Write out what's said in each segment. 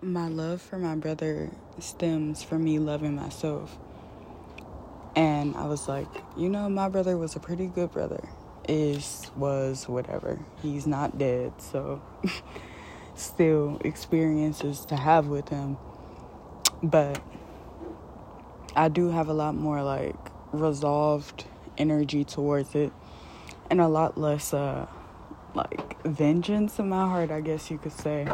my love for my brother stems from me loving myself. And I was like, you know, my brother was a pretty good brother. Is, was, whatever. He's not dead, so still experiences to have with him. But I do have a lot more like resolved energy towards it and a lot less uh like vengeance in my heart, I guess you could say.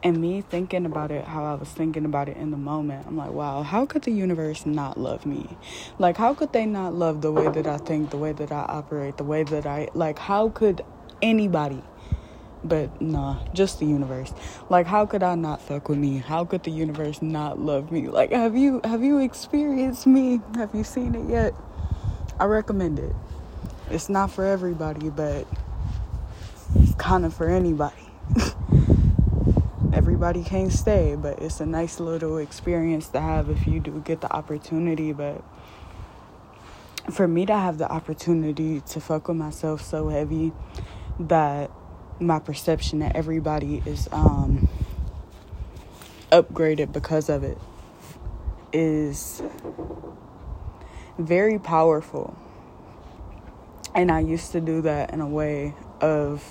And me thinking about it how I was thinking about it in the moment, I'm like, wow, how could the universe not love me? Like, how could they not love the way that I think, the way that I operate, the way that I, like, how could anybody? But nah, just the universe. Like, how could I not fuck with me? How could the universe not love me? Like, have you have you experienced me? Have you seen it yet? I recommend it. It's not for everybody, but it's kind of for anybody. Everybody can't stay, but it's a nice little experience to have if you do get the opportunity. But for me to have the opportunity to fuck with myself so heavy that my perception that everybody is um, upgraded because of it is very powerful. And I used to do that in a way of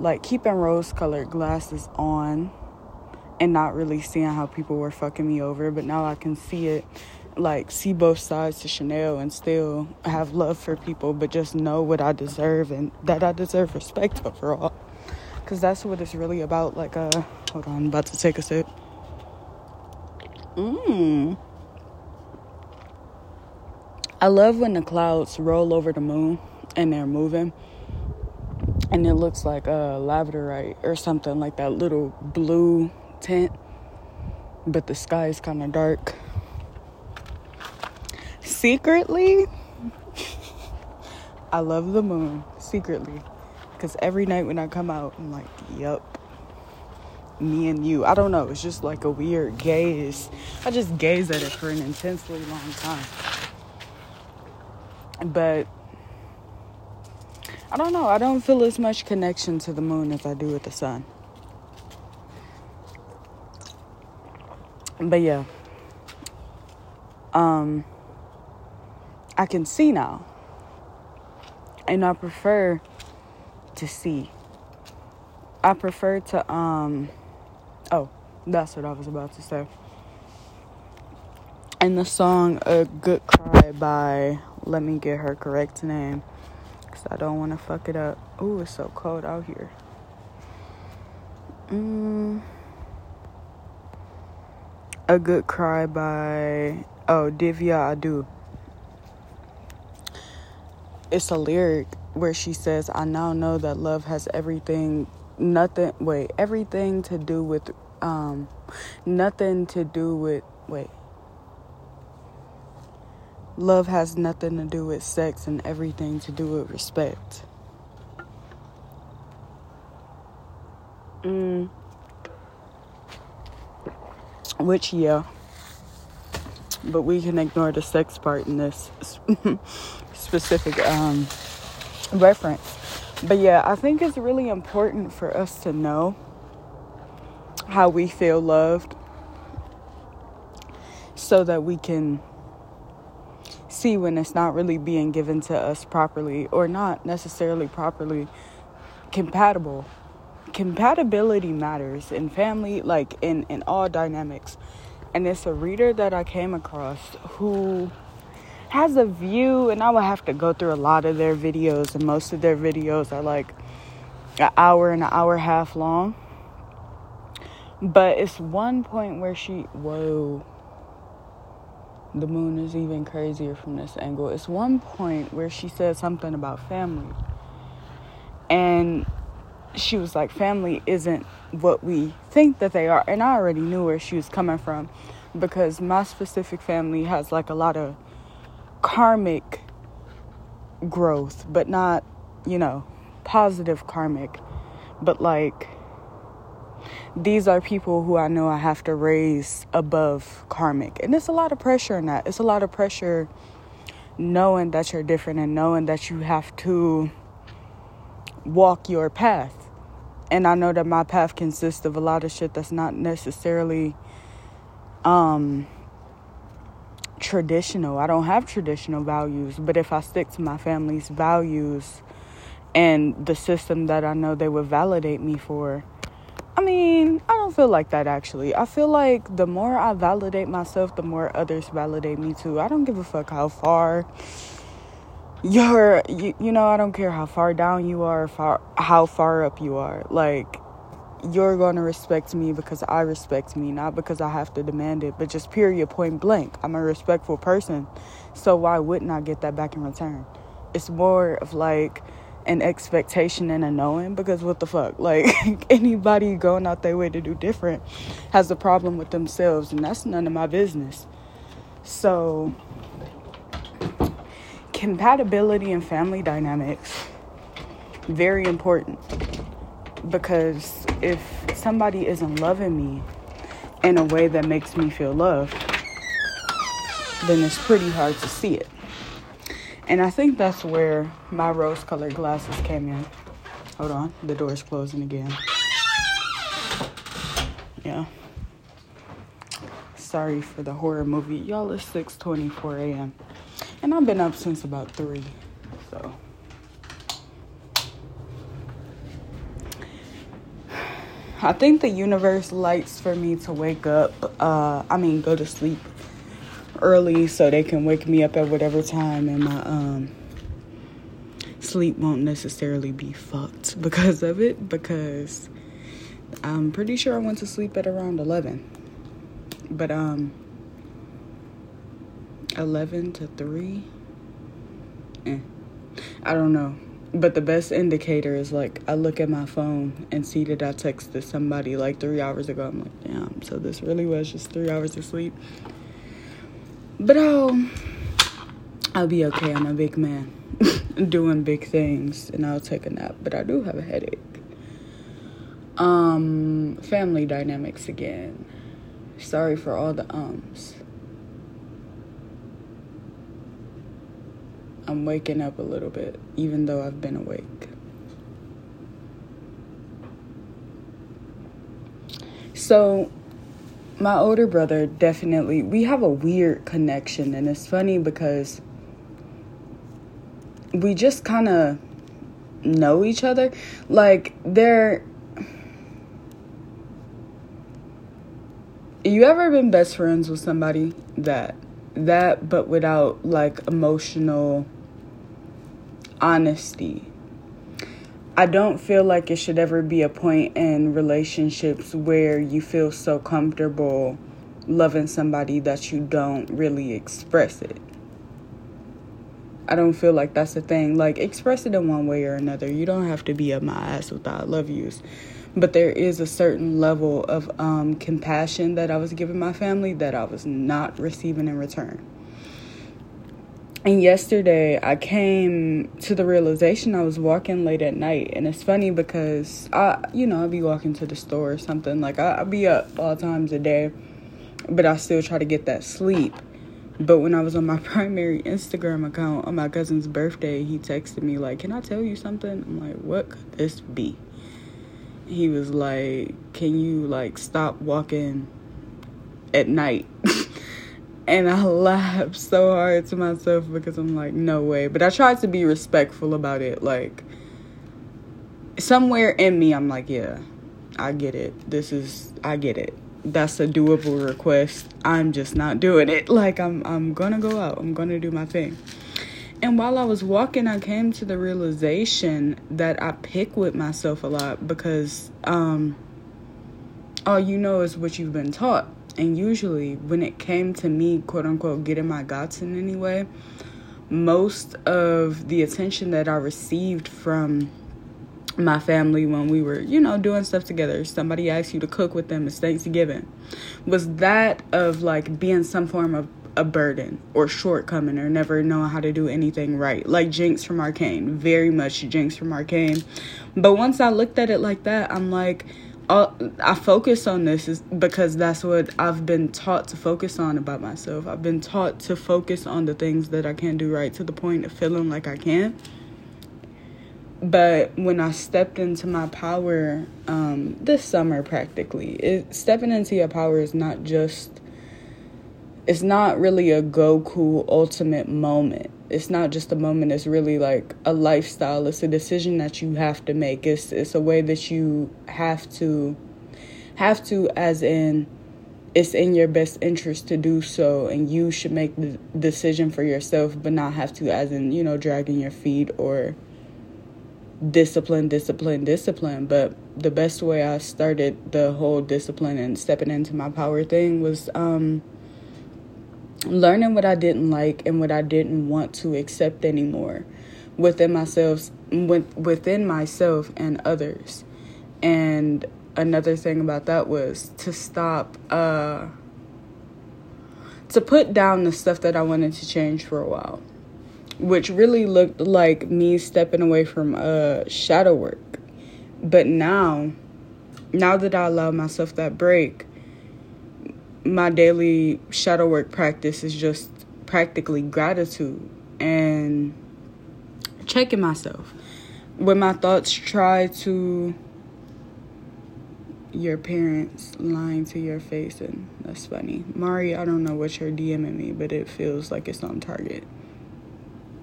like keeping rose colored glasses on and not really seeing how people were fucking me over. But now I can see it, like, see both sides to Chanel and still have love for people, but just know what I deserve and that I deserve respect overall. Because that's what it's really about. Like, uh, hold on, I'm about to take a sip. Mmm. I love when the clouds roll over the moon and they're moving and it looks like a labradorite or something like that little blue tint. But the sky is kind of dark. Secretly i love the moon secretly. Because every night when i come out i'm like yep me and you. I don't know it's just like a weird gaze. I just gaze at it for an intensely long time. But I don't know. I don't feel as much connection to the moon as I do with the sun. But yeah. Um I can see now. And I prefer to see. I prefer to um oh, that's what I was about to say. And the song A Good Cry by let me get her correct name I don't want to fuck it up. Ooh, it's so cold out here. Mm. A Good Cry by, oh, Divya Adu. It's a lyric where she says, I now know that love has everything, nothing, wait, everything to do with, um, nothing to do with, wait, love has nothing to do with sex and everything to do with respect. Mm. Which, yeah. But we can ignore the sex part in this specific um, reference. But yeah, I think it's really important for us to know how we feel loved so that we can see when it's not really being given to us properly or not necessarily properly compatible. Compatibility matters in family, like in, in all dynamics. And it's a reader that I came across who has a view, and I would have to go through a lot of their videos, and most of their videos are like an hour and an hour and a half long. But it's one point where she, whoa, the moon is even crazier from this angle. It's one point where she said something about family. And she was like, family isn't what we think that they are. And I already knew where she was coming from because my specific family has like a lot of karmic growth, but not, you know, positive karmic, but like these are people who I know I have to raise above karmic. And it's a lot of pressure in that. It's a lot of pressure knowing that you're different and knowing that you have to walk your path. and I know that my path consists of a lot of shit that's not necessarily um traditional. I don't have traditional values, but if I stick to my family's values and the system that I know they would validate me for, I mean, I don't feel like that actually. I feel like the more I validate myself, the more others validate me too. I don't give a fuck how far you're you, you know, I don't care how far down you are, far how far up you are. Like you're going to respect me because I respect me, not because I have to demand it, but just period, point blank. I'm a respectful person. So why wouldn't I get that back in return? It's more of like an expectation and a knowing because what the fuck? Like anybody going out their way to do different has a problem with themselves, and that's none of my business. So, compatibility and family dynamics very important because if somebody isn't loving me in a way that makes me feel loved, then it's pretty hard to see it. And I think that's where my rose colored glasses came in. Hold on, the door's closing again. Yeah. Sorry for the horror movie. Y'all, it's 6:24 a.m. And I've been up since about 3. So I think the universe likes for me to wake up, uh, I mean, go to sleep early so they can wake me up at whatever time and my um, sleep won't necessarily be fucked because of it. Because I'm pretty sure I went to sleep at around 11. But, um, 11 to 3? Eh. I don't know. But the best indicator is like I look at my phone and see that I texted somebody like three hours ago. I'm like, damn, so this really was just three hours of sleep. But I'll I'll be okay. I'm a big man doing big things and I'll take a nap. But I do have a headache. Um family dynamics again. Sorry for all the ums. I'm waking up a little bit, even though I've been awake. So, my older brother definitely, we have a weird connection, and it's funny because we just kind of know each other. Like, they're. You ever been best friends with somebody that that but without like emotional honesty. I don't feel like it should ever be a point in relationships where you feel so comfortable loving somebody that you don't really express it. I don't feel like that's the thing. Like, express it in one way or another. You don't have to be up my ass with I love yous. But there is a certain level of um, compassion that I was giving my family that I was not receiving in return. And yesterday I came to the realization I was walking late at night. And it's funny because I, you know, I'll be walking to the store or something. Like I'll be up all times a day, but I still try to get that sleep. But when I was on my primary Instagram account on my cousin's birthday, he texted me like, "Can I tell you something?" I'm like, "What could this be?" He was like, "Can you like stop walking at night?" and I laughed so hard to myself because I'm like, no way. But I tried to be respectful about it. Like, somewhere in me, I'm like, yeah, I get it. This is, I get it. That's a doable request. I'm just not doing it. Like, I'm, I'm gonna go out. I'm gonna do my thing. And while I was walking, I came to the realization that I pick with myself a lot because um, all you know is what you've been taught and usually, when it came to me, quote unquote, getting my guts in any way, most of the attention that I received from my family when we were, you know, doing stuff together, somebody asked you to cook with them, it's Thanksgiving, was that of like being some form of a burden or shortcoming or never knowing how to do anything right. Like Jinx from Arcane, very much Jinx from Arcane. But once I looked at it like that, I'm like, I focus on this is because that's what I've been taught to focus on about myself. I've been taught to focus on the things that I can do right to the point of feeling like I can. but when I stepped into my power um, this summer, practically, it, stepping into your power is not just, it's not really a Goku ultimate moment. It's not just a moment, it's really like a lifestyle. It's a decision that you have to make. It's, it's a way that you have to, have to, as in, it's in your best interest to do so and you should make the decision for yourself but not have to as in you know dragging your feet or discipline, discipline, discipline. But the best way I started the whole discipline and stepping into my power thing was um, learning what I didn't like and what I didn't want to accept anymore within myself, within myself and others. And another thing about that was to stop. Uh, to put down the stuff that I wanted to change for a while which really looked like me stepping away from uh, shadow work. But now, now that I allow myself that break, my daily shadow work practice is just practically gratitude and checking myself. When my thoughts try to your parents lying to your face and that's funny. Mari, I don't know what you're DMing me, but it feels like it's on target.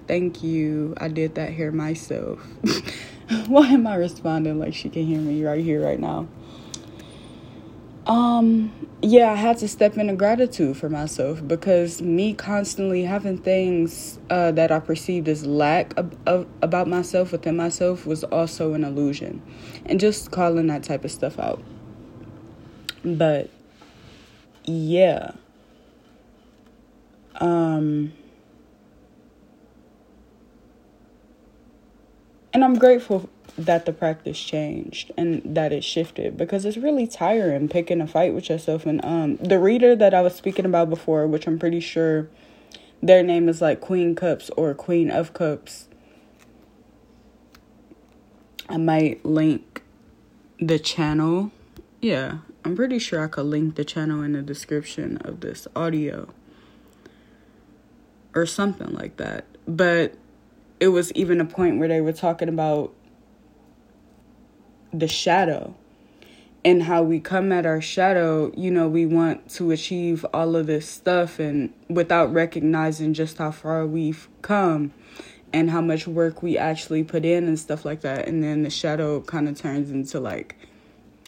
Thank you. I did that here myself. Why am I responding like she can hear me right here, right now? Um, yeah, I had to step into gratitude for myself because me constantly having things uh, that I perceived as lack of, of, about myself within myself was also an illusion, and just calling that type of stuff out. But yeah, um, and I'm grateful that the practice changed and that it shifted because it's really tiring picking a fight with yourself and um the reader that I was speaking about before which I'm pretty sure their name is like Queen Cups or Queen of Cups. I might link the channel. Yeah I'm pretty sure I could link the channel in the description of this audio or something like that. But it was even a point where they were talking about the shadow and how we come at our shadow, you know, we want to achieve all of this stuff and without recognizing just how far we've come and how much work we actually put in and stuff like that. And then the shadow kind of turns into like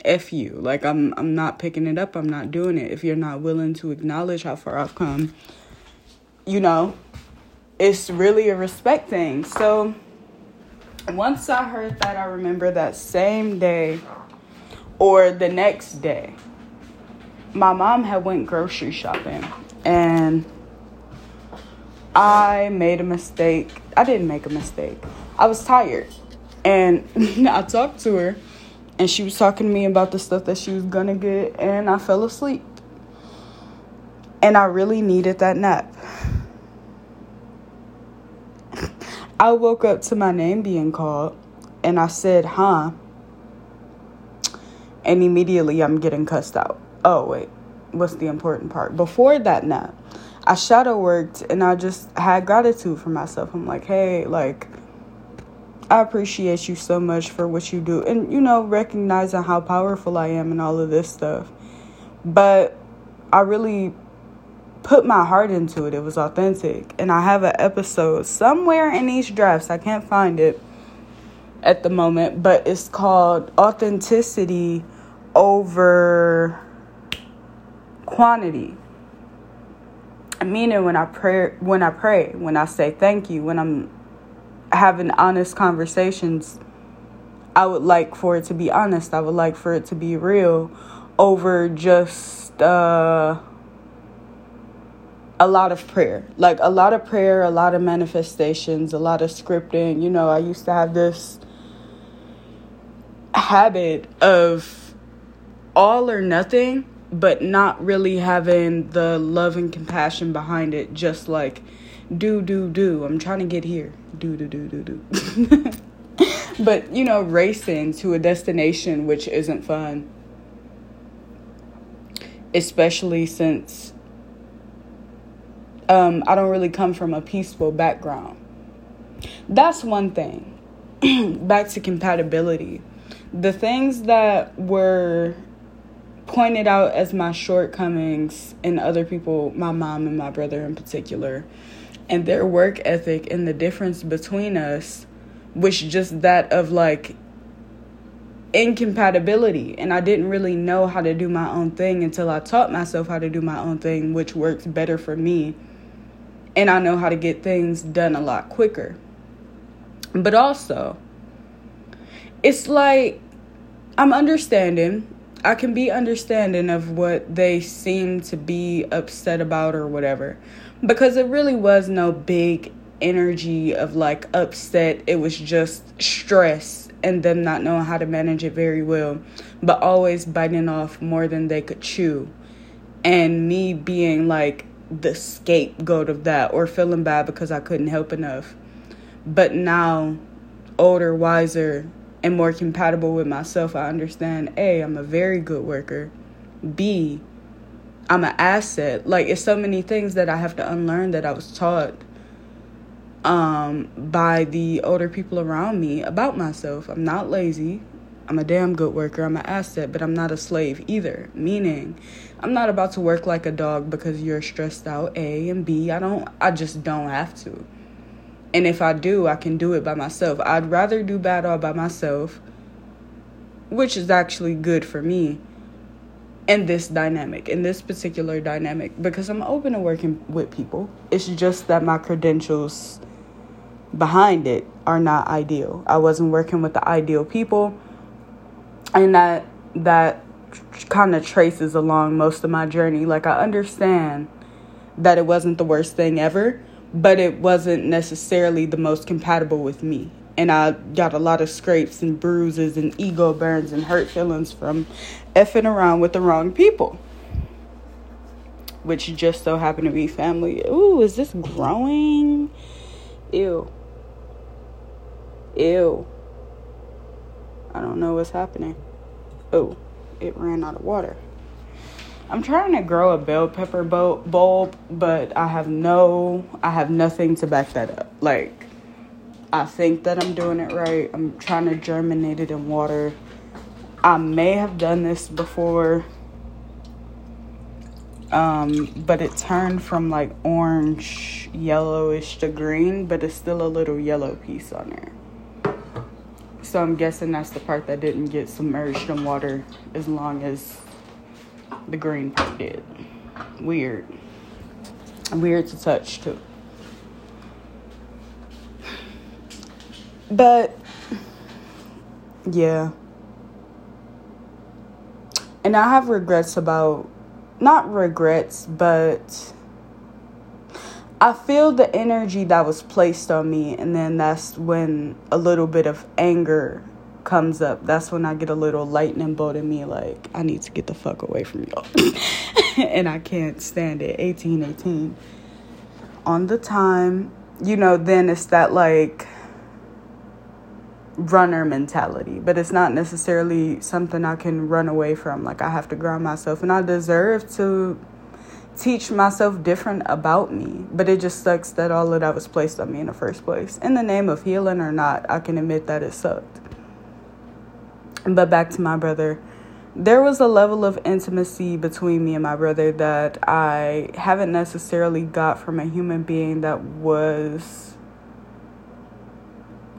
F you. Like I'm I'm not picking it up. I'm not doing it. If you're not willing to acknowledge how far I've come, you know, it's really a respect thing. So once I heard that, I remember that same day or the next day, my mom had went grocery shopping and I made a mistake. I didn't make a mistake. I was tired. And I talked to her and she was talking to me about the stuff that she was gonna get and I fell asleep. And I really needed that nap. I woke up to my name being called and I said, huh? And immediately I'm getting cussed out. Oh, wait, what's the important part? Before that nap, I shadow worked and I just had gratitude for myself. I'm like, hey, like, I appreciate you so much for what you do. And, you know, recognizing how powerful I am and all of this stuff. But I really put my heart into it. It was authentic. And I have an episode somewhere in these drafts. I can't find it at the moment, but it's called Authenticity over Quantity. I meaning when I pray when I pray, when I say thank you, when I'm having honest conversations, I would like for it to be honest. I would like for it to be real over just uh a lot of prayer. Like a lot of prayer a lot of manifestations a lot of scripting. You know i used to have this habit of all or nothing but not really having the love and compassion behind it. Just like do do do. I'm trying to get here. Do do do do do. But you know racing to a destination which isn't fun especially since um, I don't really come from a peaceful background. That's one thing. back to compatibility. The things that were pointed out as my shortcomings in other people, my mom and my brother in particular, and their work ethic and the difference between us was just that of like incompatibility and I didn't really know how to do my own thing until I taught myself how to do my own thing which works better for me and I know how to get things done a lot quicker. But also it's like I'm understanding I can be understanding of what they seem to be upset about or whatever because it really was no big energy of like upset it was just stress and them not knowing how to manage it very well, but always biting off more than they could chew. And me being like the scapegoat of that or feeling bad because I couldn't help enough. But now, older, wiser, and more compatible with myself, I understand A, I'm a very good worker. B, I'm an asset. Like, it's so many things that I have to unlearn that I was taught um, by the older people around me about myself. I'm not lazy. I'm a damn good worker. I'm an asset, but I'm not a slave either. Meaning, I'm not about to work like a dog because you're stressed out. A and B, I don't. I just don't have to. And if I do, I can do it by myself. I'd rather do bad all by myself, which is actually good for me in this dynamic, in this particular dynamic, because I'm open to working with people. It's just that my credentials behind it are not ideal. I wasn't working with the ideal people, and that that kind of traces along most of my journey. Like I understand that it wasn't the worst thing ever, but it wasn't necessarily the most compatible with me. And I got a lot of scrapes and bruises and ego burns and hurt feelings from effing around with the wrong people. Which just so happened to be family. Ooh, is this growing? Ew. Ew. I don't know what's happening. Oh, it ran out of water. I'm trying to grow a bell pepper bulb, but I have no, I have nothing to back that up. Like, I think that I'm doing it right. I'm trying to germinate it in water. I may have done this before, um, but it turned from like orange, yellowish to green, but it's still a little yellow piece on there. So I'm guessing that's the part that didn't get submerged in water as long as the green part did. Weird. Weird to touch too. But yeah. And I have regrets about not regrets, but I feel the energy that was placed on me, and then that's when a little bit of anger comes up. That's when I get a little lightning bolt in me, like, I need to get the fuck away from y'all. and I can't stand it. 18, 18. On the time, you know, then it's that like runner mentality, but it's not necessarily something I can run away from. Like, I have to ground myself, and I deserve to teach myself different about me. But it just sucks that all of that was placed on me in the first place. In the name of healing or not, I can admit that it sucked. But back to my brother. There was a level of intimacy between me and my brother that I haven't necessarily got from a human being that was.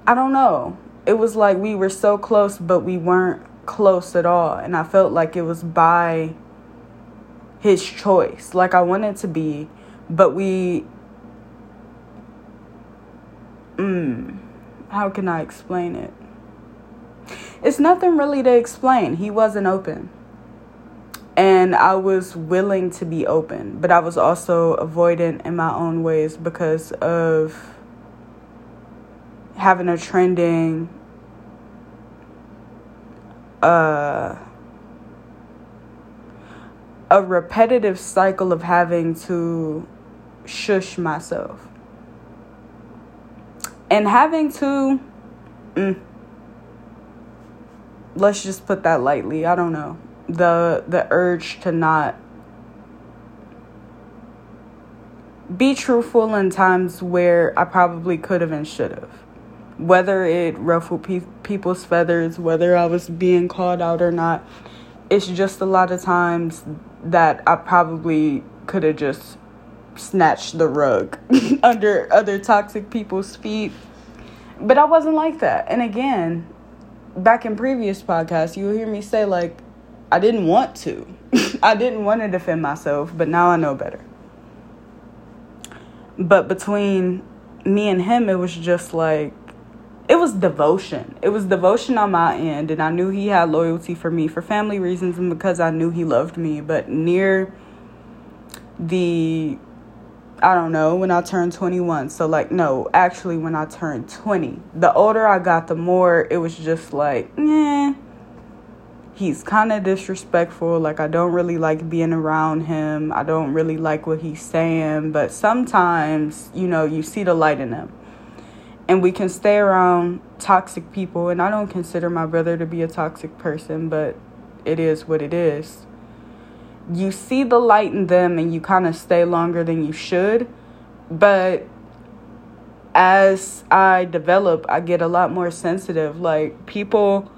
I don't know. It was like we were so close, but we weren't close at all. And I felt like it was by his choice like I wanted to be, but we mm, how can I explain it? It's nothing really to explain. He wasn't open. And I was willing to be open, but I was also avoidant in my own ways because of having a trending uh a repetitive cycle of having to shush myself. And having to mm, let's just put that lightly. I don't know. The the urge to not be truthful in times where i probably could have and should have. Whether it ruffled pe- people's feathers, whether I was being called out or not. It's just a lot of times that I probably could have just snatched the rug under other toxic people's feet. But I wasn't like that. And again, back in previous podcasts, you'll hear me say, like, I didn't want to. I didn't want to defend myself, but now I know better. But between me and him, it was just like, it was devotion. It was devotion on my end, and I knew he had loyalty for me for family reasons and because I knew he loved me. But near the, I don't know, when I turned 21, so like, no, actually, when I turned 20, the older I got, the more it was just like, eh he's kind of disrespectful. Like, I don't really like being around him. I don't really like what he's saying. But sometimes, you know, you see the light in him. And we can stay around toxic people. And I don't consider my brother to be a toxic person, but it is what it is. You see the light in them and you kind of stay longer than you should. But as I develop, I get a lot more sensitive. Like, people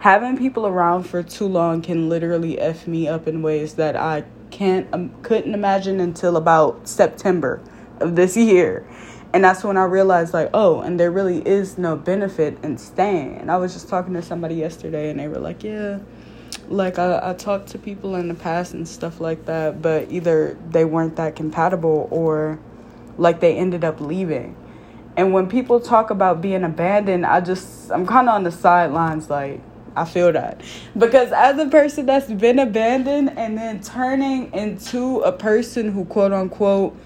having people around for too long can literally f me up in ways that I can't um, couldn't imagine until about September of this year. And that's when I realized like, oh, and there really is no benefit in staying. And I was just talking to somebody yesterday and they were like, yeah, like I, I talked to people in the past and stuff like that, but either they weren't that compatible or like they ended up leaving. And when people talk about being abandoned, I just I'm kind of on the sidelines like I feel that. Because as a person that's been abandoned and then turning into a person who quote unquote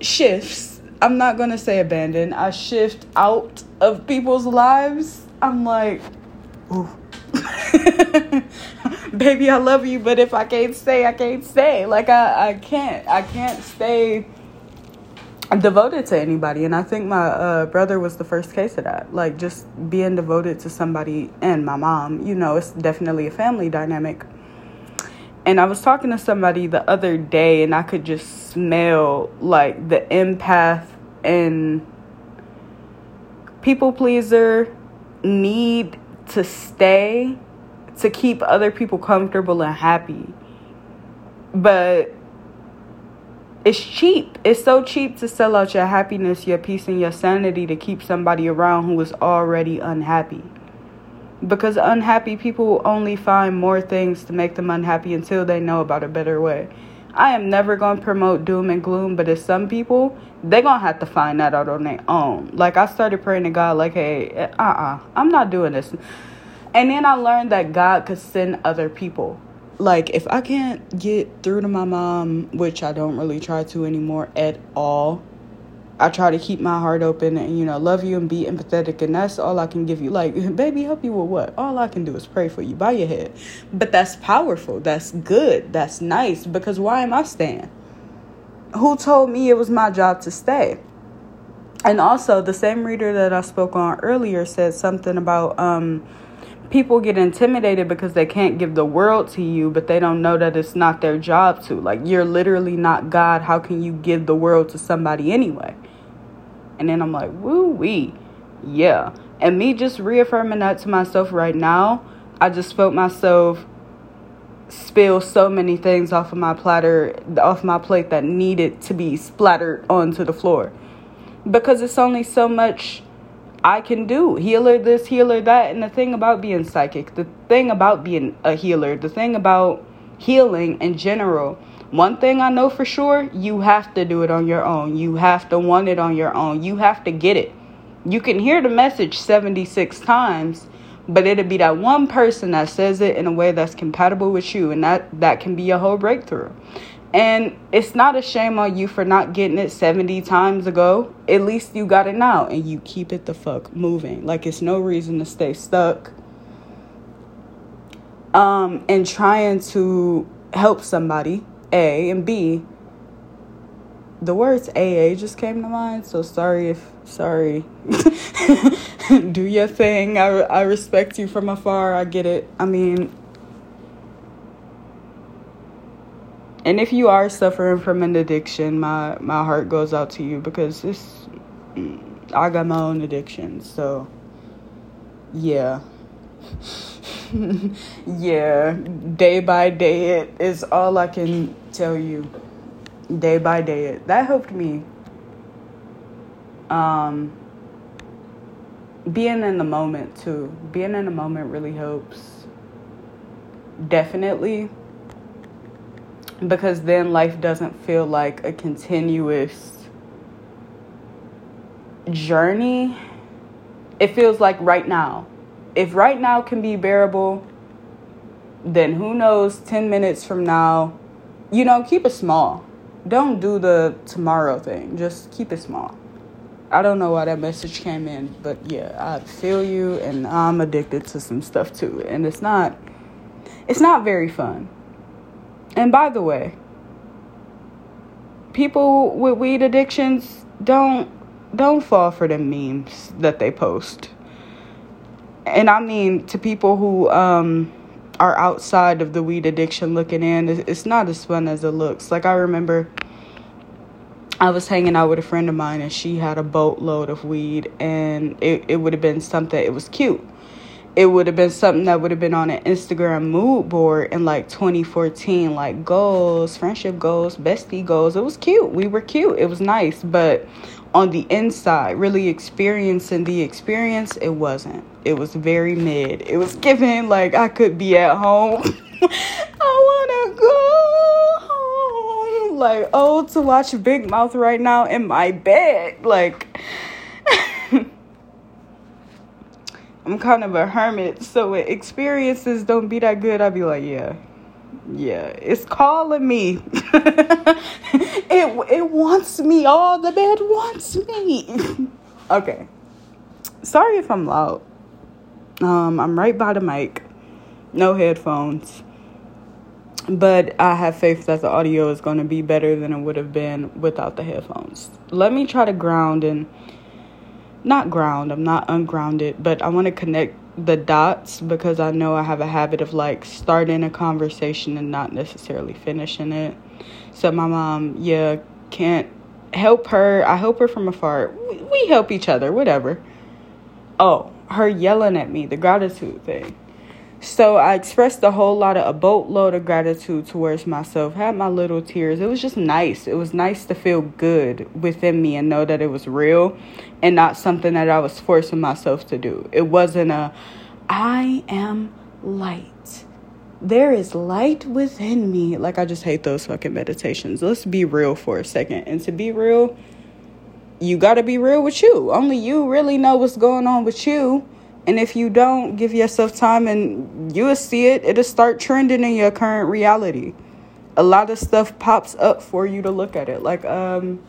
shifts, I'm not to say abandoned, I shift out of people's lives. I'm like, ooh. Baby, I love you, but if I can't stay, I can't stay. Like I, I can't. I can't stay devoted to anybody and i think my uh, brother was the first case of that like just being devoted to somebody and my mom you know it's definitely a family dynamic and i was talking to somebody the other day and i could just smell like the empath and people pleaser need to stay to keep other people comfortable and happy but it's cheap. It's so cheap to sell out your happiness, your peace, and your sanity to keep somebody around who is already unhappy. Because unhappy people only find more things to make them unhappy until they know about a better way. I am never going to promote doom and gloom, but as some people, they're going to have to find that out on their own. Like, I started praying to God, like, hey, uh uh-uh, uh, I'm not doing this. And then I learned that God could send other people like if I can't get through to my mom, which I don't really try to anymore at all, I try to keep my heart open and you know love you and be empathetic, and that's all I can give you. Like, baby, help you with what? All I can do is pray for you. Bow your head. But that's powerful. That's good. That's nice. Because why am I staying? Who told me it was my job to stay? And also, the same reader that I spoke on earlier said something about um people get intimidated because they can't give the world to you, but they don't know that it's not their job to. Like, you're literally not God. How can you give the world to somebody anyway? And then I'm like, woo wee. Yeah. And me just reaffirming that to myself right now, I just felt myself spill so many things off of my platter, off my plate that needed to be splattered onto the floor. Because it's only so much I can do healer this, healer that. And the thing about being psychic, the thing about being a healer, the thing about healing in general, one thing I know for sure, you have to do it on your own. You have to want it on your own. You have to get it. You can hear the message 76 times, but it'll be that one person that says it in a way that's compatible with you, and that that can be a whole breakthrough. And it's not a shame on you for not getting it 70 times ago. At least you got it now and you keep it the fuck moving. Like it's no reason to stay stuck. Um and trying to help somebody, A and B. The words AA just came to mind, so sorry if sorry. Do your thing. I I respect you from afar. I get it. I mean, and if you are suffering from an addiction, my my heart goes out to you because this I got my own addiction, so yeah. yeah, day by day it is all I can tell you. Day by day it. That helped me. Um being in the moment too. Being in the moment really helps. Definitely. Because then life doesn't feel like a continuous journey. It feels like right now if right now can be bearable, then who knows 10 minutes from now, you know, keep it small. Don't do the tomorrow thing. Just keep it small. I don't know why that message came in, but yeah, I feel you and I'm addicted to some stuff too. And it's not it's not very fun. And by the way, people with weed addictions don't don't fall for the memes that they post and I mean to people who um, are outside of the weed addiction looking in, it's not as fun as it looks. Like I remember I was hanging out with a friend of mine and she had a boatload of weed and it, it would have been something it was cute. It would have been something that would have been on an Instagram mood board in like 2014, like goals, friendship goals, bestie goals. It was cute. We were cute. It was nice. But on the inside, really experiencing the experience, it wasn't. It was very mid. It was given like I could be at home. I wanna go home. Like, oh, to watch Big Mouth right now in my bed. Like, I'm kind of a hermit, so experiences don't be that good, I'd be like, yeah, yeah, it's calling me. it it wants me. All the bed wants me. okay. Sorry if I'm loud. Um, I'm right by the mic. No headphones. But I have faith that the audio is going to be better than it would have been without the headphones. Let me try to ground and not ground. I'm not ungrounded, but I want to connect the dots because I know I have a habit of like starting a conversation and not necessarily finishing it. So my mom, yeah, can't help her. I help her from afar. We help each other, whatever. Oh, her yelling at me, the gratitude thing. So I expressed a whole lot of a boatload of gratitude towards myself. Had my little tears. It was just nice. It was nice to feel good within me and know that it was real and not something that I was forcing myself to do. It wasn't a I am light. There is light within me. Like I just hate those fucking meditations. Let's be real for a second. And to be real, you got to be real with you. Only you really know what's going on with you and if you don't give yourself time and you'll see it, it'll start trending in your current reality. A lot of stuff pops up for you to look at it. Like, um,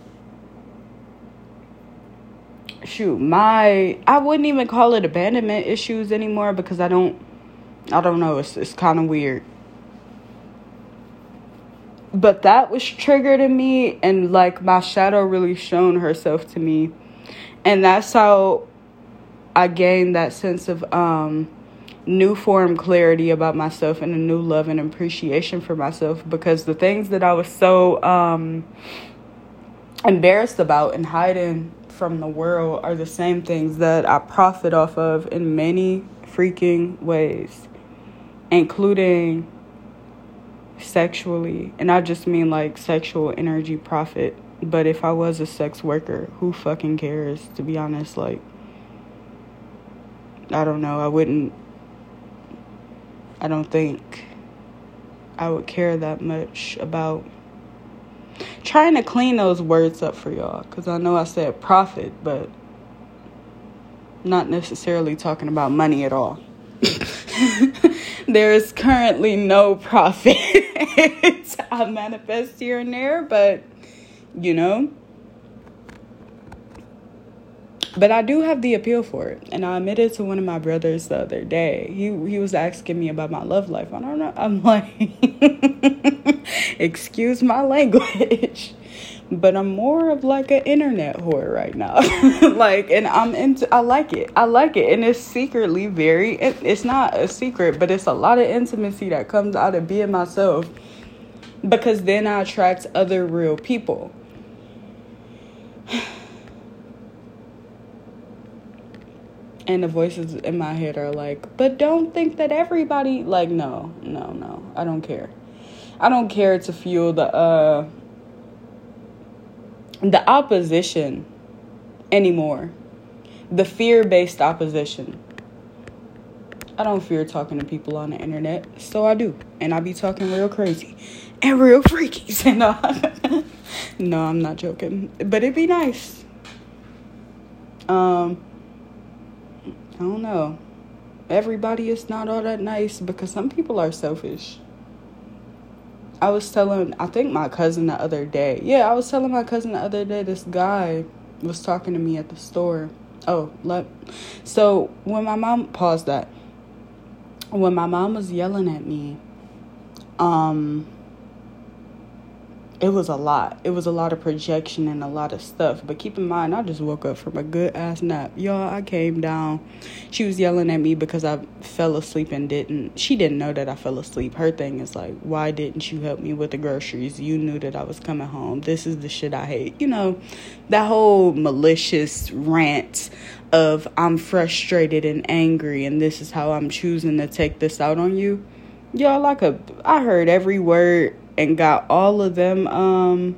shoot, my, I wouldn't even call it abandonment issues anymore because I don't, I don't know, it's, it's kind of weird. But that was triggered in me, and like my shadow really shown herself to me. And that's how I gained that sense of um, new form clarity about myself and a new love and appreciation for myself because the things that I was so um, embarrassed about and hiding from the world are the same things that I profit off of in many freaking ways, including sexually. And I just mean like sexual energy profit. But if I was a sex worker, who fucking cares, to be honest? Like, I don't know. I wouldn't. I don't think I would care that much about trying to clean those words up for y'all because I know I said profit, but not necessarily talking about money at all. there is currently no profit. I manifest here and there, but you know, but I do have the appeal for it. And I admitted to one of my brothers the other day. He he was asking me about my love life. I don't know. I'm like, excuse my language. But I'm more of like an internet whore right now. like, and I'm into, I like it. I like it. And it's secretly very, it's not a secret, but it's a lot of intimacy that comes out of being myself because then I attract other real people And the voices in my head are like, but don't think that everybody like no, no, no. I don't care. I don't care to feel the uh the opposition anymore. The fear-based opposition. I don't fear talking to people on the internet, so I do. And I be talking real crazy and real freaky. no, no, I'm not joking. But it'd be nice. Um, don't know. Everybody is not all that nice because some people are selfish. I was telling, I think my cousin the other day. Yeah, I was telling my cousin the other day. This guy was talking to me at the store. Oh, let. So when my mom paused that, when my mom was yelling at me, um, it was a lot. It was a lot of projection and a lot of stuff. But keep in mind, I just woke up from a good ass nap. Y'all, I came down. She was yelling at me because I fell asleep and didn't. She didn't know that I fell asleep. Her thing is like, why didn't you help me with the groceries? You knew that I was coming home. This is the shit I hate. You know, that whole malicious rant of I'm frustrated and angry and this is how I'm choosing to take this out on you. Y'all, like a, I heard every word and got all of them um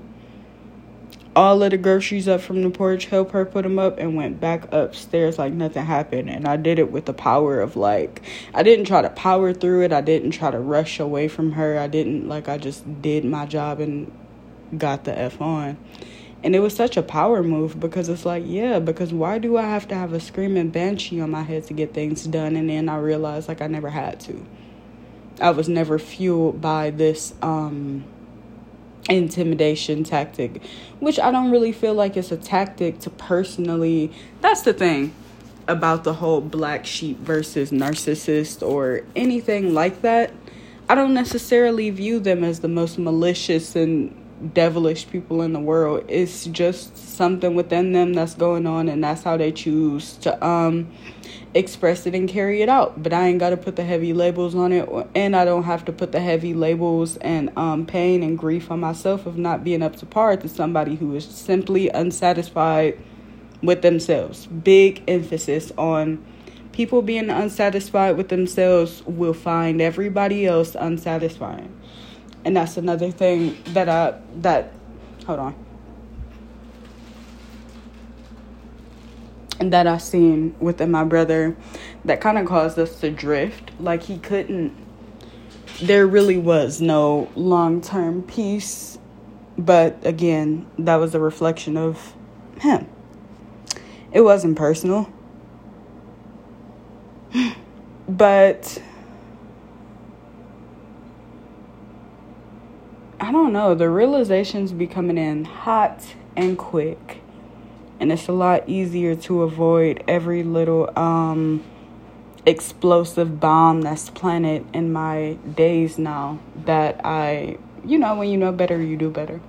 all of the groceries up from the porch, help her put them up, and went back upstairs like nothing happened. And I did it with the power of like, I didn't try to power through it. I didn't try to rush away from her. I didn't, like, I just did my job and got the F on. And it was such a power move because it's like, yeah, because why do I have to have a screaming banshee on my head to get things done? And then I realized, like, I never had to. I was never fueled by this um, intimidation tactic, which I don't really feel like it's a tactic to personally. That's the thing about the whole black sheep versus narcissist or anything like that. I don't necessarily view them as the most malicious and devilish people in the world. It's just something within them that's going on and that's how they choose to um express it and carry it out. But I ain't got to put the heavy labels on it, and I don't have to put the heavy labels and um, pain and grief on myself of not being up to par to somebody who is simply unsatisfied with themselves. Big emphasis on people being unsatisfied with themselves will find everybody else unsatisfying. And that's another thing that I that hold on. And that I seen within my brother that kind of caused us to drift. Like he couldn't there really was no long-term peace, but again, that was a reflection of him. It wasn't personal. But I don't know, the realizations be coming in hot and quick and it's a lot easier to avoid every little um, explosive bomb that's planted in my days now that I, you know, when you know better, you do better.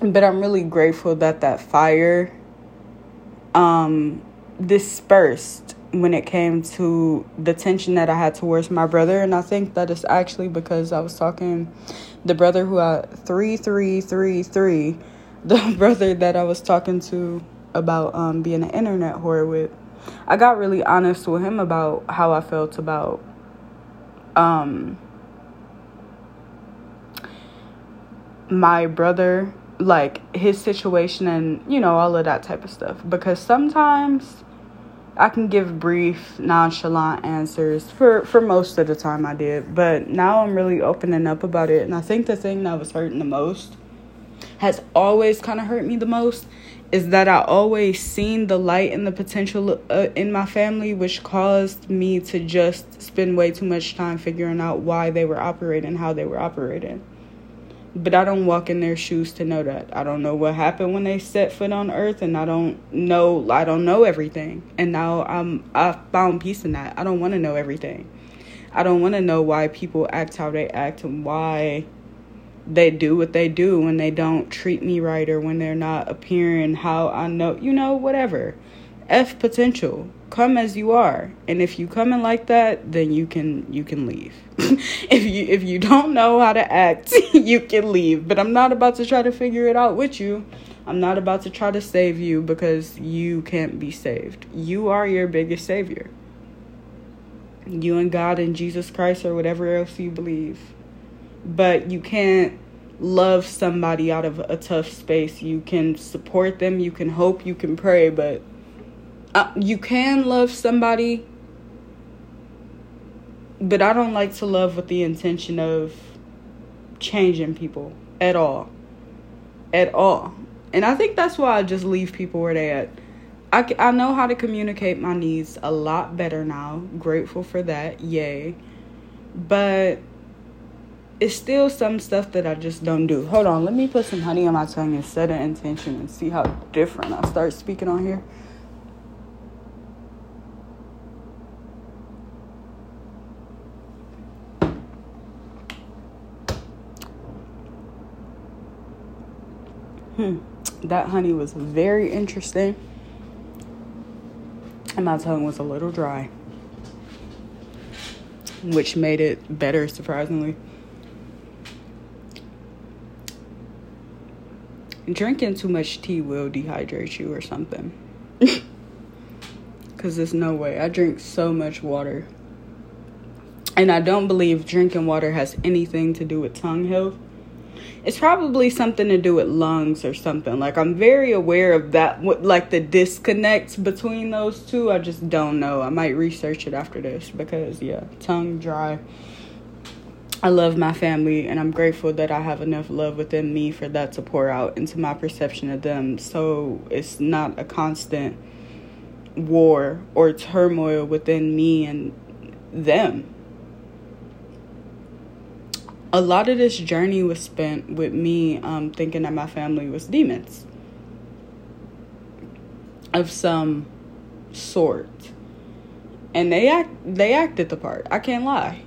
But I'm really grateful that that fire um, dispersed when it came to the tension that I had towards my brother. And I think that is actually because I was talking, the brother who I, 3333 the brother that I was talking to about um, being an internet whore with, I got really honest with him about how I felt about um, my brother, like his situation and, you know, all of that type of stuff. Because sometimes I can give brief, nonchalant answers for, for most of the time I did. But now I'm really opening up about it. And I think the thing that was hurting the most has always kind of hurt me the most is that I always seen the light and the potential uh, in my family, which caused me to just spend way too much time figuring out why they were operating, how they were operating. But I don't walk in their shoes to know that. I don't know what happened when they set foot on earth, and I don't know. I don't know everything. And now I'm I found peace in that. I don't want to know everything. I don't want to know why people act how they act and why they do what they do when they don't treat me right or when they're not appearing how I know, you know, whatever. F potential. Come as you are. And if you come in like that, then you can you can leave. if you if you don't know how to act, you can leave. But I'm not about to try to figure it out with you. I'm not about to try to save you because you can't be saved. You are your biggest savior. You and God and Jesus Christ or whatever else you believe. But you can't love somebody out of a tough space. You can support them, you can hope, you can pray, but uh, you can love somebody. But I don't like to love with the intention of changing people at all. At all. And I think that's why I just leave people where they at. I, I know how to communicate my needs a lot better now. Grateful for that. Yay. But it's still some stuff that I just don't do. Hold on, let me put some honey on my tongue and set an intention and see how different I start speaking on here. Hmm, that honey was very interesting, and my tongue was a little dry, which made it better, surprisingly. Drinking too much tea will dehydrate you or something. Because there's no way. I drink so much water. And I don't believe drinking water has anything to do with tongue health it's probably something to do with lungs or something. Like I'm very aware of that like the disconnect between those two. I just don't know. I might research it after this because yeah, tongue dry. I love my family and I'm grateful that I have enough love within me for that to pour out into my perception of them. So it's not a constant war or turmoil within me and them a lot of this journey was spent with me um, thinking that my family was demons of some sort. And they act they acted the part. I can't lie.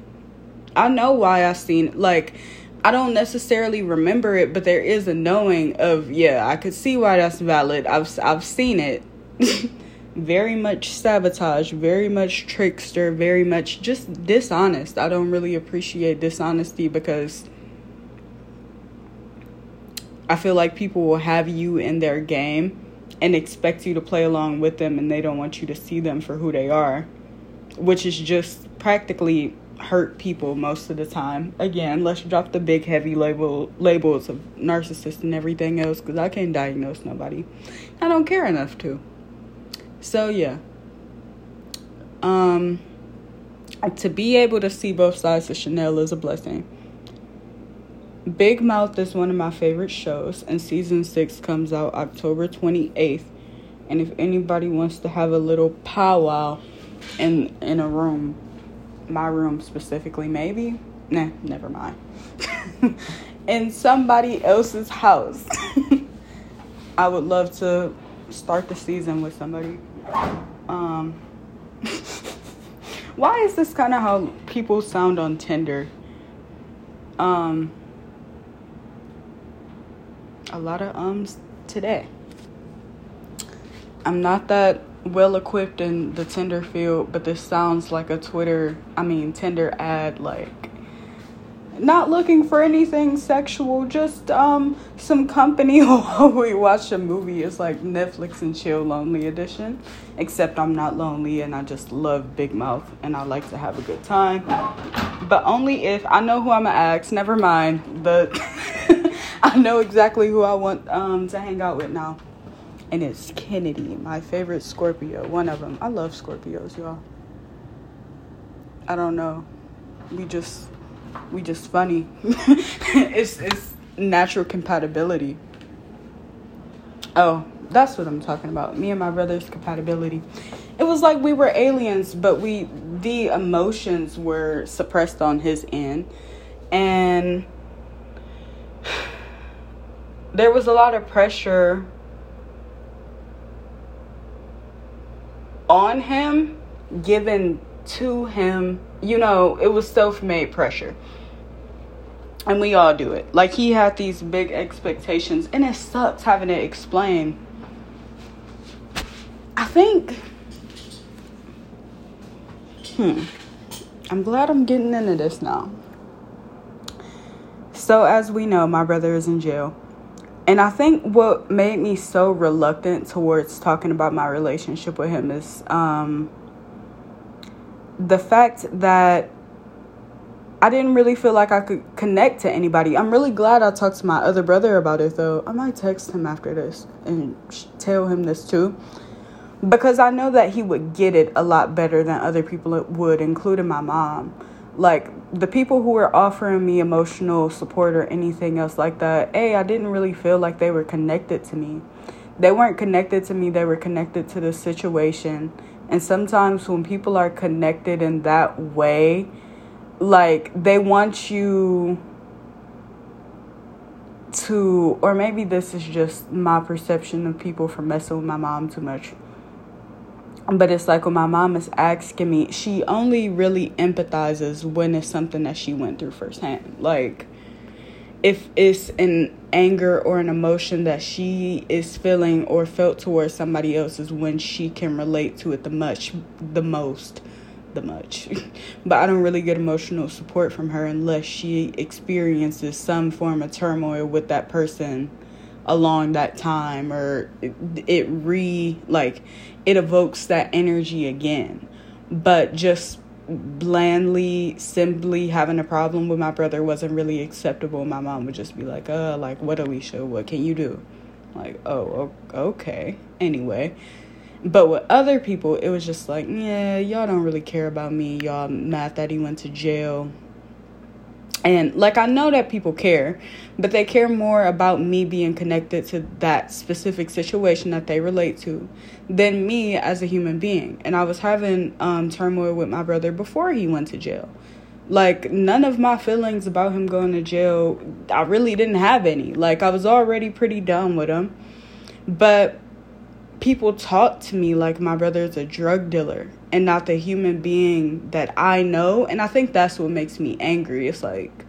I know why i seen like i don't necessarily remember it but there is a knowing of yeah i could see why that's valid. I've i've seen it very much sabotage, very much trickster, very much just dishonest. I don't really appreciate dishonesty because I feel like people will have you in their game and expect you to play along with them and they don't want you to see them for who they are, which is just practically hurt people most of the time. Again, let's drop the big heavy label labels of narcissist and everything else cuz I can't diagnose nobody. I don't care enough to. So yeah. Um to be able to see both sides of Chanel is a blessing. Big Mouth is one of my favorite shows, and season six comes out October 28th. And if anybody wants to have a little powwow in in a room, my room specifically, maybe, nah, never mind. in somebody else's house, I would love to start the season with somebody. Um, why is this kind of how people sound on Tinder? Um, a lot of ums today. I'm not that well equipped in the Tinder field, but this sounds like a Twitter, I mean, Tinder ad like not looking for anything sexual, just um some company while we watch a movie. It's like Netflix and chill lonely edition. Except I'm not lonely and I just love Big Mouth and I like to have a good time. But only if I know who I'm gonna ask, never mind. But I know exactly who I want um to hang out with now. And it's Kennedy, my favorite Scorpio, one of them. I love Scorpios, y'all. I don't know. We just we just funny. it's it's natural compatibility. Oh, that's what I'm talking about. Me and my brother's compatibility. It was like we were aliens, but we the emotions were suppressed on his end. And there was a lot of pressure on him given to him you know, it was self made pressure. And we all do it. Like he had these big expectations, and it sucks having to explain. I think. Hmm. I'm glad I'm getting into this now. So, as we know, my brother is in jail. and I think what made me so reluctant towards talking about my relationship with him is um, the fact that I didn't really feel like I could connect to anybody. I'm really glad I talked to my other brother about it though. I might text him after this and tell him this too. Because I know that he would get it a lot better than other people would, including my mom. Like the people who were offering me emotional support or anything else like that, A, I didn't really feel like they were connected to me. They weren't connected to me, they were connected to the situation. And sometimes when people are connected in that way, like they want you to or maybe this is just my perception of people for messing with my mom too much. But it's like when my mom is asking me she only really empathizes when it's something that she went through firsthand. Like if it's an anger or an emotion that she is feeling or felt towards somebody else is when she can relate to it the much the most the much. but I don't really get emotional support from her unless she experiences some form of turmoil with that person along that time or it, it re like it evokes that energy again. But just blandly simply having a problem with my brother wasn't really acceptable my mom would just be like uh like what alicia what can you do like oh okay anyway but with other people, it was just like, yeah, y'all don't really care about me. Y'all mad that he went to jail. And like, I know that people care, but they care more about me being connected to that specific situation that they relate to than me as a human being. And I was having um, turmoil with my brother before he went to jail. Like, none of my feelings about him going to jail, I really didn't have any. Like, I was already pretty done with him. But people talk to me like my brother's a drug dealer and not the human being that I know. And I think that's what makes me angry. It's like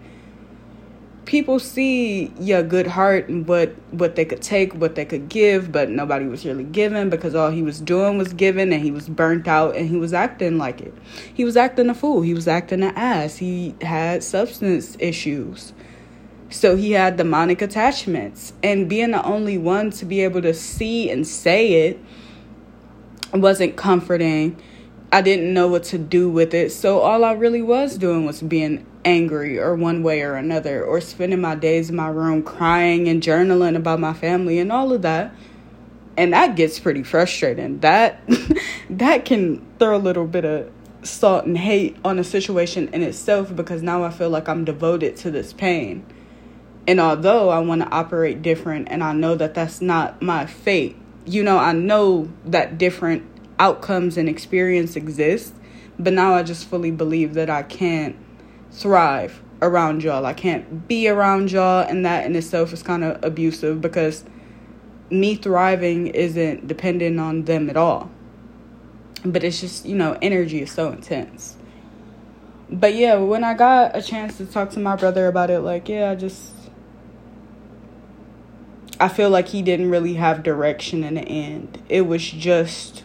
people see your good heart and what what they could take, what they could give, but nobody was really giving because all he was doing was giving and he was burnt out and he was acting like it. He was acting a fool. He was acting an ass. He had substance issues. So he had demonic attachments. And being the only one to be able to see and say it wasn't comforting. I didn't know what to do with it. So all I really was doing was being angry or one way or another, or spending my days in my room crying and journaling about my family and all of that. And that gets pretty frustrating. That that can throw a little bit of salt and hate on a situation in itself because now I feel like I'm devoted to this pain. And although I want to operate different and I know that that's not my fate, you know, I know that different outcomes and experience exist, but now I just fully believe that I can't thrive around y'all. I can't be around y'all, and that in itself is kind of abusive because me thriving isn't dependent on them at all. But it's just, you know, energy is so intense. But yeah, when I got a chance to talk to my brother about it, like, yeah, I just I feel like he didn't really have direction in the end. It was just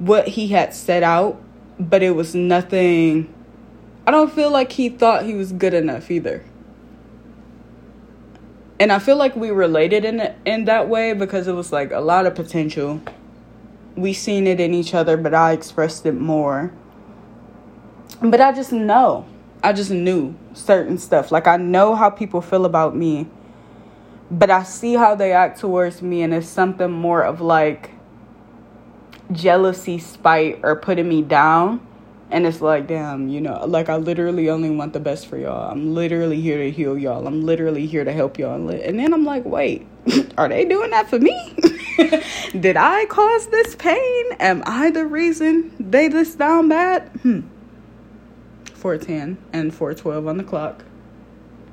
what he had set out, but it was nothing. I don't feel like he thought he was good enough either. And I feel like we related in in that way because it was like a lot of potential. We seen it in each other, but I expressed it more. But I just know. I just knew certain stuff. Like I know how people feel about me but I see how they act towards me, and it's something more of like jealousy, spite, or putting me down. And it's like, damn, you know, like I literally only want the best for y'all. I'm literally here to heal y'all. I'm literally here to help y'all. And then I'm like, wait, are they doing that for me? Did I cause this pain? Am I the reason they this down bad? Hmm. 410 and 412 on the clock.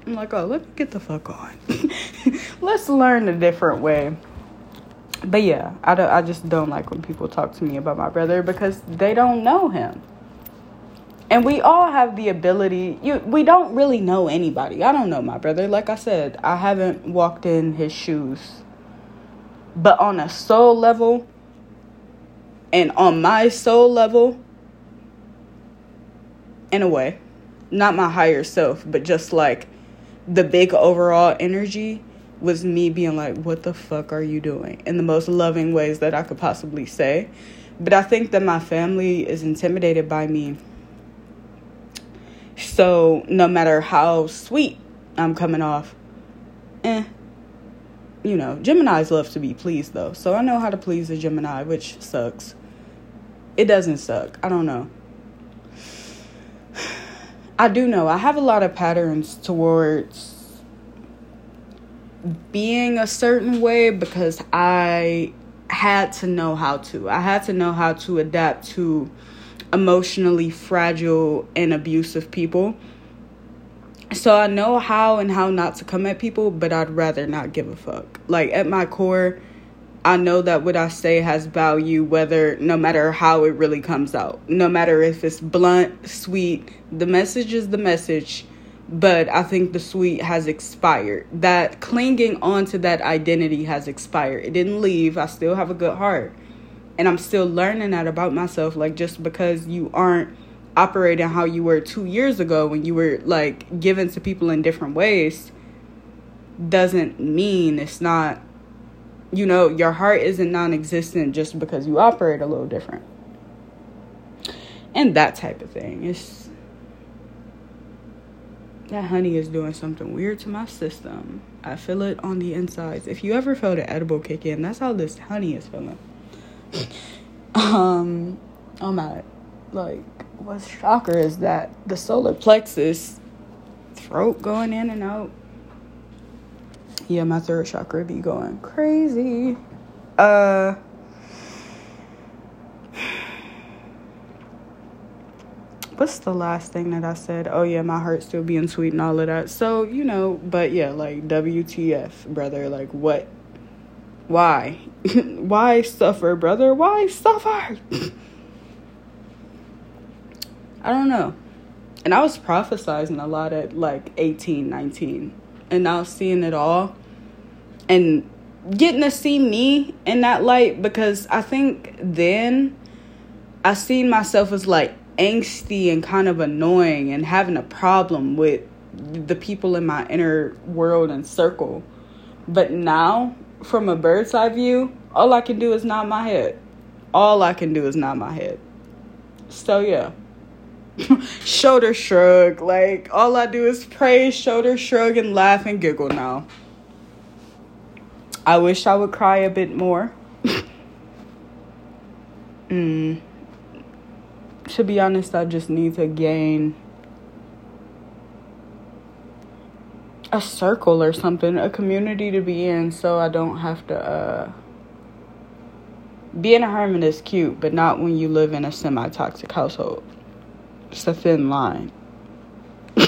I'm like, oh, let me get the fuck on. Let's learn a different way. But yeah, I, don't, I just don't like when people talk to me about my brother because they don't know him. And we all have the ability, you, we don't really know anybody. I don't know my brother. Like I said, I haven't walked in his shoes. But on a soul level, and on my soul level, in a way, not my higher self, but just like the big overall energy, was me being like, what the fuck are you doing? In the most loving ways that I could possibly say. But I think that my family is intimidated by me. So no matter how sweet I'm coming off, eh. You know, Geminis love to be pleased though. So I know how to please a Gemini, which sucks. It doesn't suck. I don't know. I do know I have a lot of patterns towards being a certain way because I had to know how to. I had to know how to adapt to emotionally fragile and abusive people. So I know how and how not to come at people, but I'd rather not give a fuck. Like at my core, I know that what I say has value whether no matter how it really comes out. No matter if it's blunt, sweet, the message is the message but I think the sweet has expired. That clinging onto that identity has expired. It didn't leave. I still have a good heart. And I'm still learning that about myself. Like, just because you aren't operating how you were two years ago when you were like given to people in different ways doesn't mean it's not, you know, your heart isn't non existent just because you operate a little different. And that type of thing. It's that honey is doing something weird to my system. I feel it on the insides. If you ever felt an edible kick in, that's how this honey is feeling. um, oh my, like, what's shocker is that the solar plexus, throat going in and out. Yeah, my third chakra be going crazy. Uh, what's the last thing that I said? Oh yeah, my heart still being sweet and all of that. So, you know, but yeah, like WTF, brother, like what why? why suffer, brother? Why suffer? I don't know. And I was prophesizing a lot at like 18, 19. And now seeing it all and getting to see me in that light because I think then I seen myself as like angsty and kind of annoying and having a problem with the people in my inner world and circle. But now, from a bird's eye view, all I can do is nod my head. All I can do is nod my head. So, yeah. shoulder shrug. Like, all I do is praise, shoulder shrug, and laugh and giggle now. I wish I would cry a bit more. mm to be honest, I just need to gain a circle or something, a community to be in so I don't have to uh being a hermit is cute, but not when you live in a semi toxic household. It's a thin line.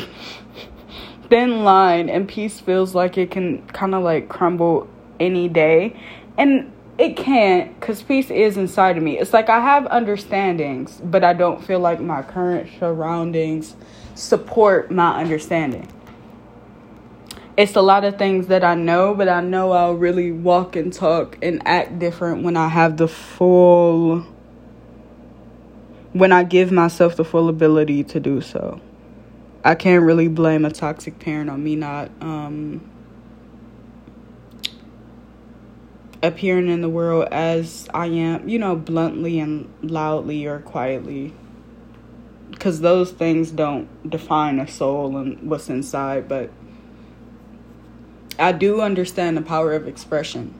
thin line and peace feels like it can kind of like crumble any day. And it can't because peace is inside of me. It's like I have understandings, but I don't feel like my current surroundings support my understanding. It's a lot of things that I know, but I know I'll really walk and talk and act different when I have the full, when I give myself the full ability to do so. I can't really blame a toxic parent on me not um, appearing in the world as I am, you know, bluntly and loudly or quietly. Because those things don't define a soul and what's inside, but I do understand the power of expression.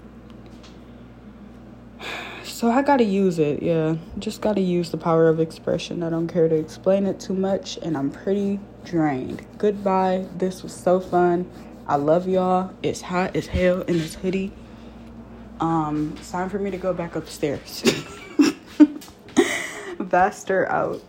So I gotta use it, yeah. Just gotta use the power of expression. I don't care to explain it too much, and I'm pretty drained. Goodbye. This was so fun. I love y'all. It's hot as hell in this hoodie. Um, it's time for me to go back upstairs. Vaster out.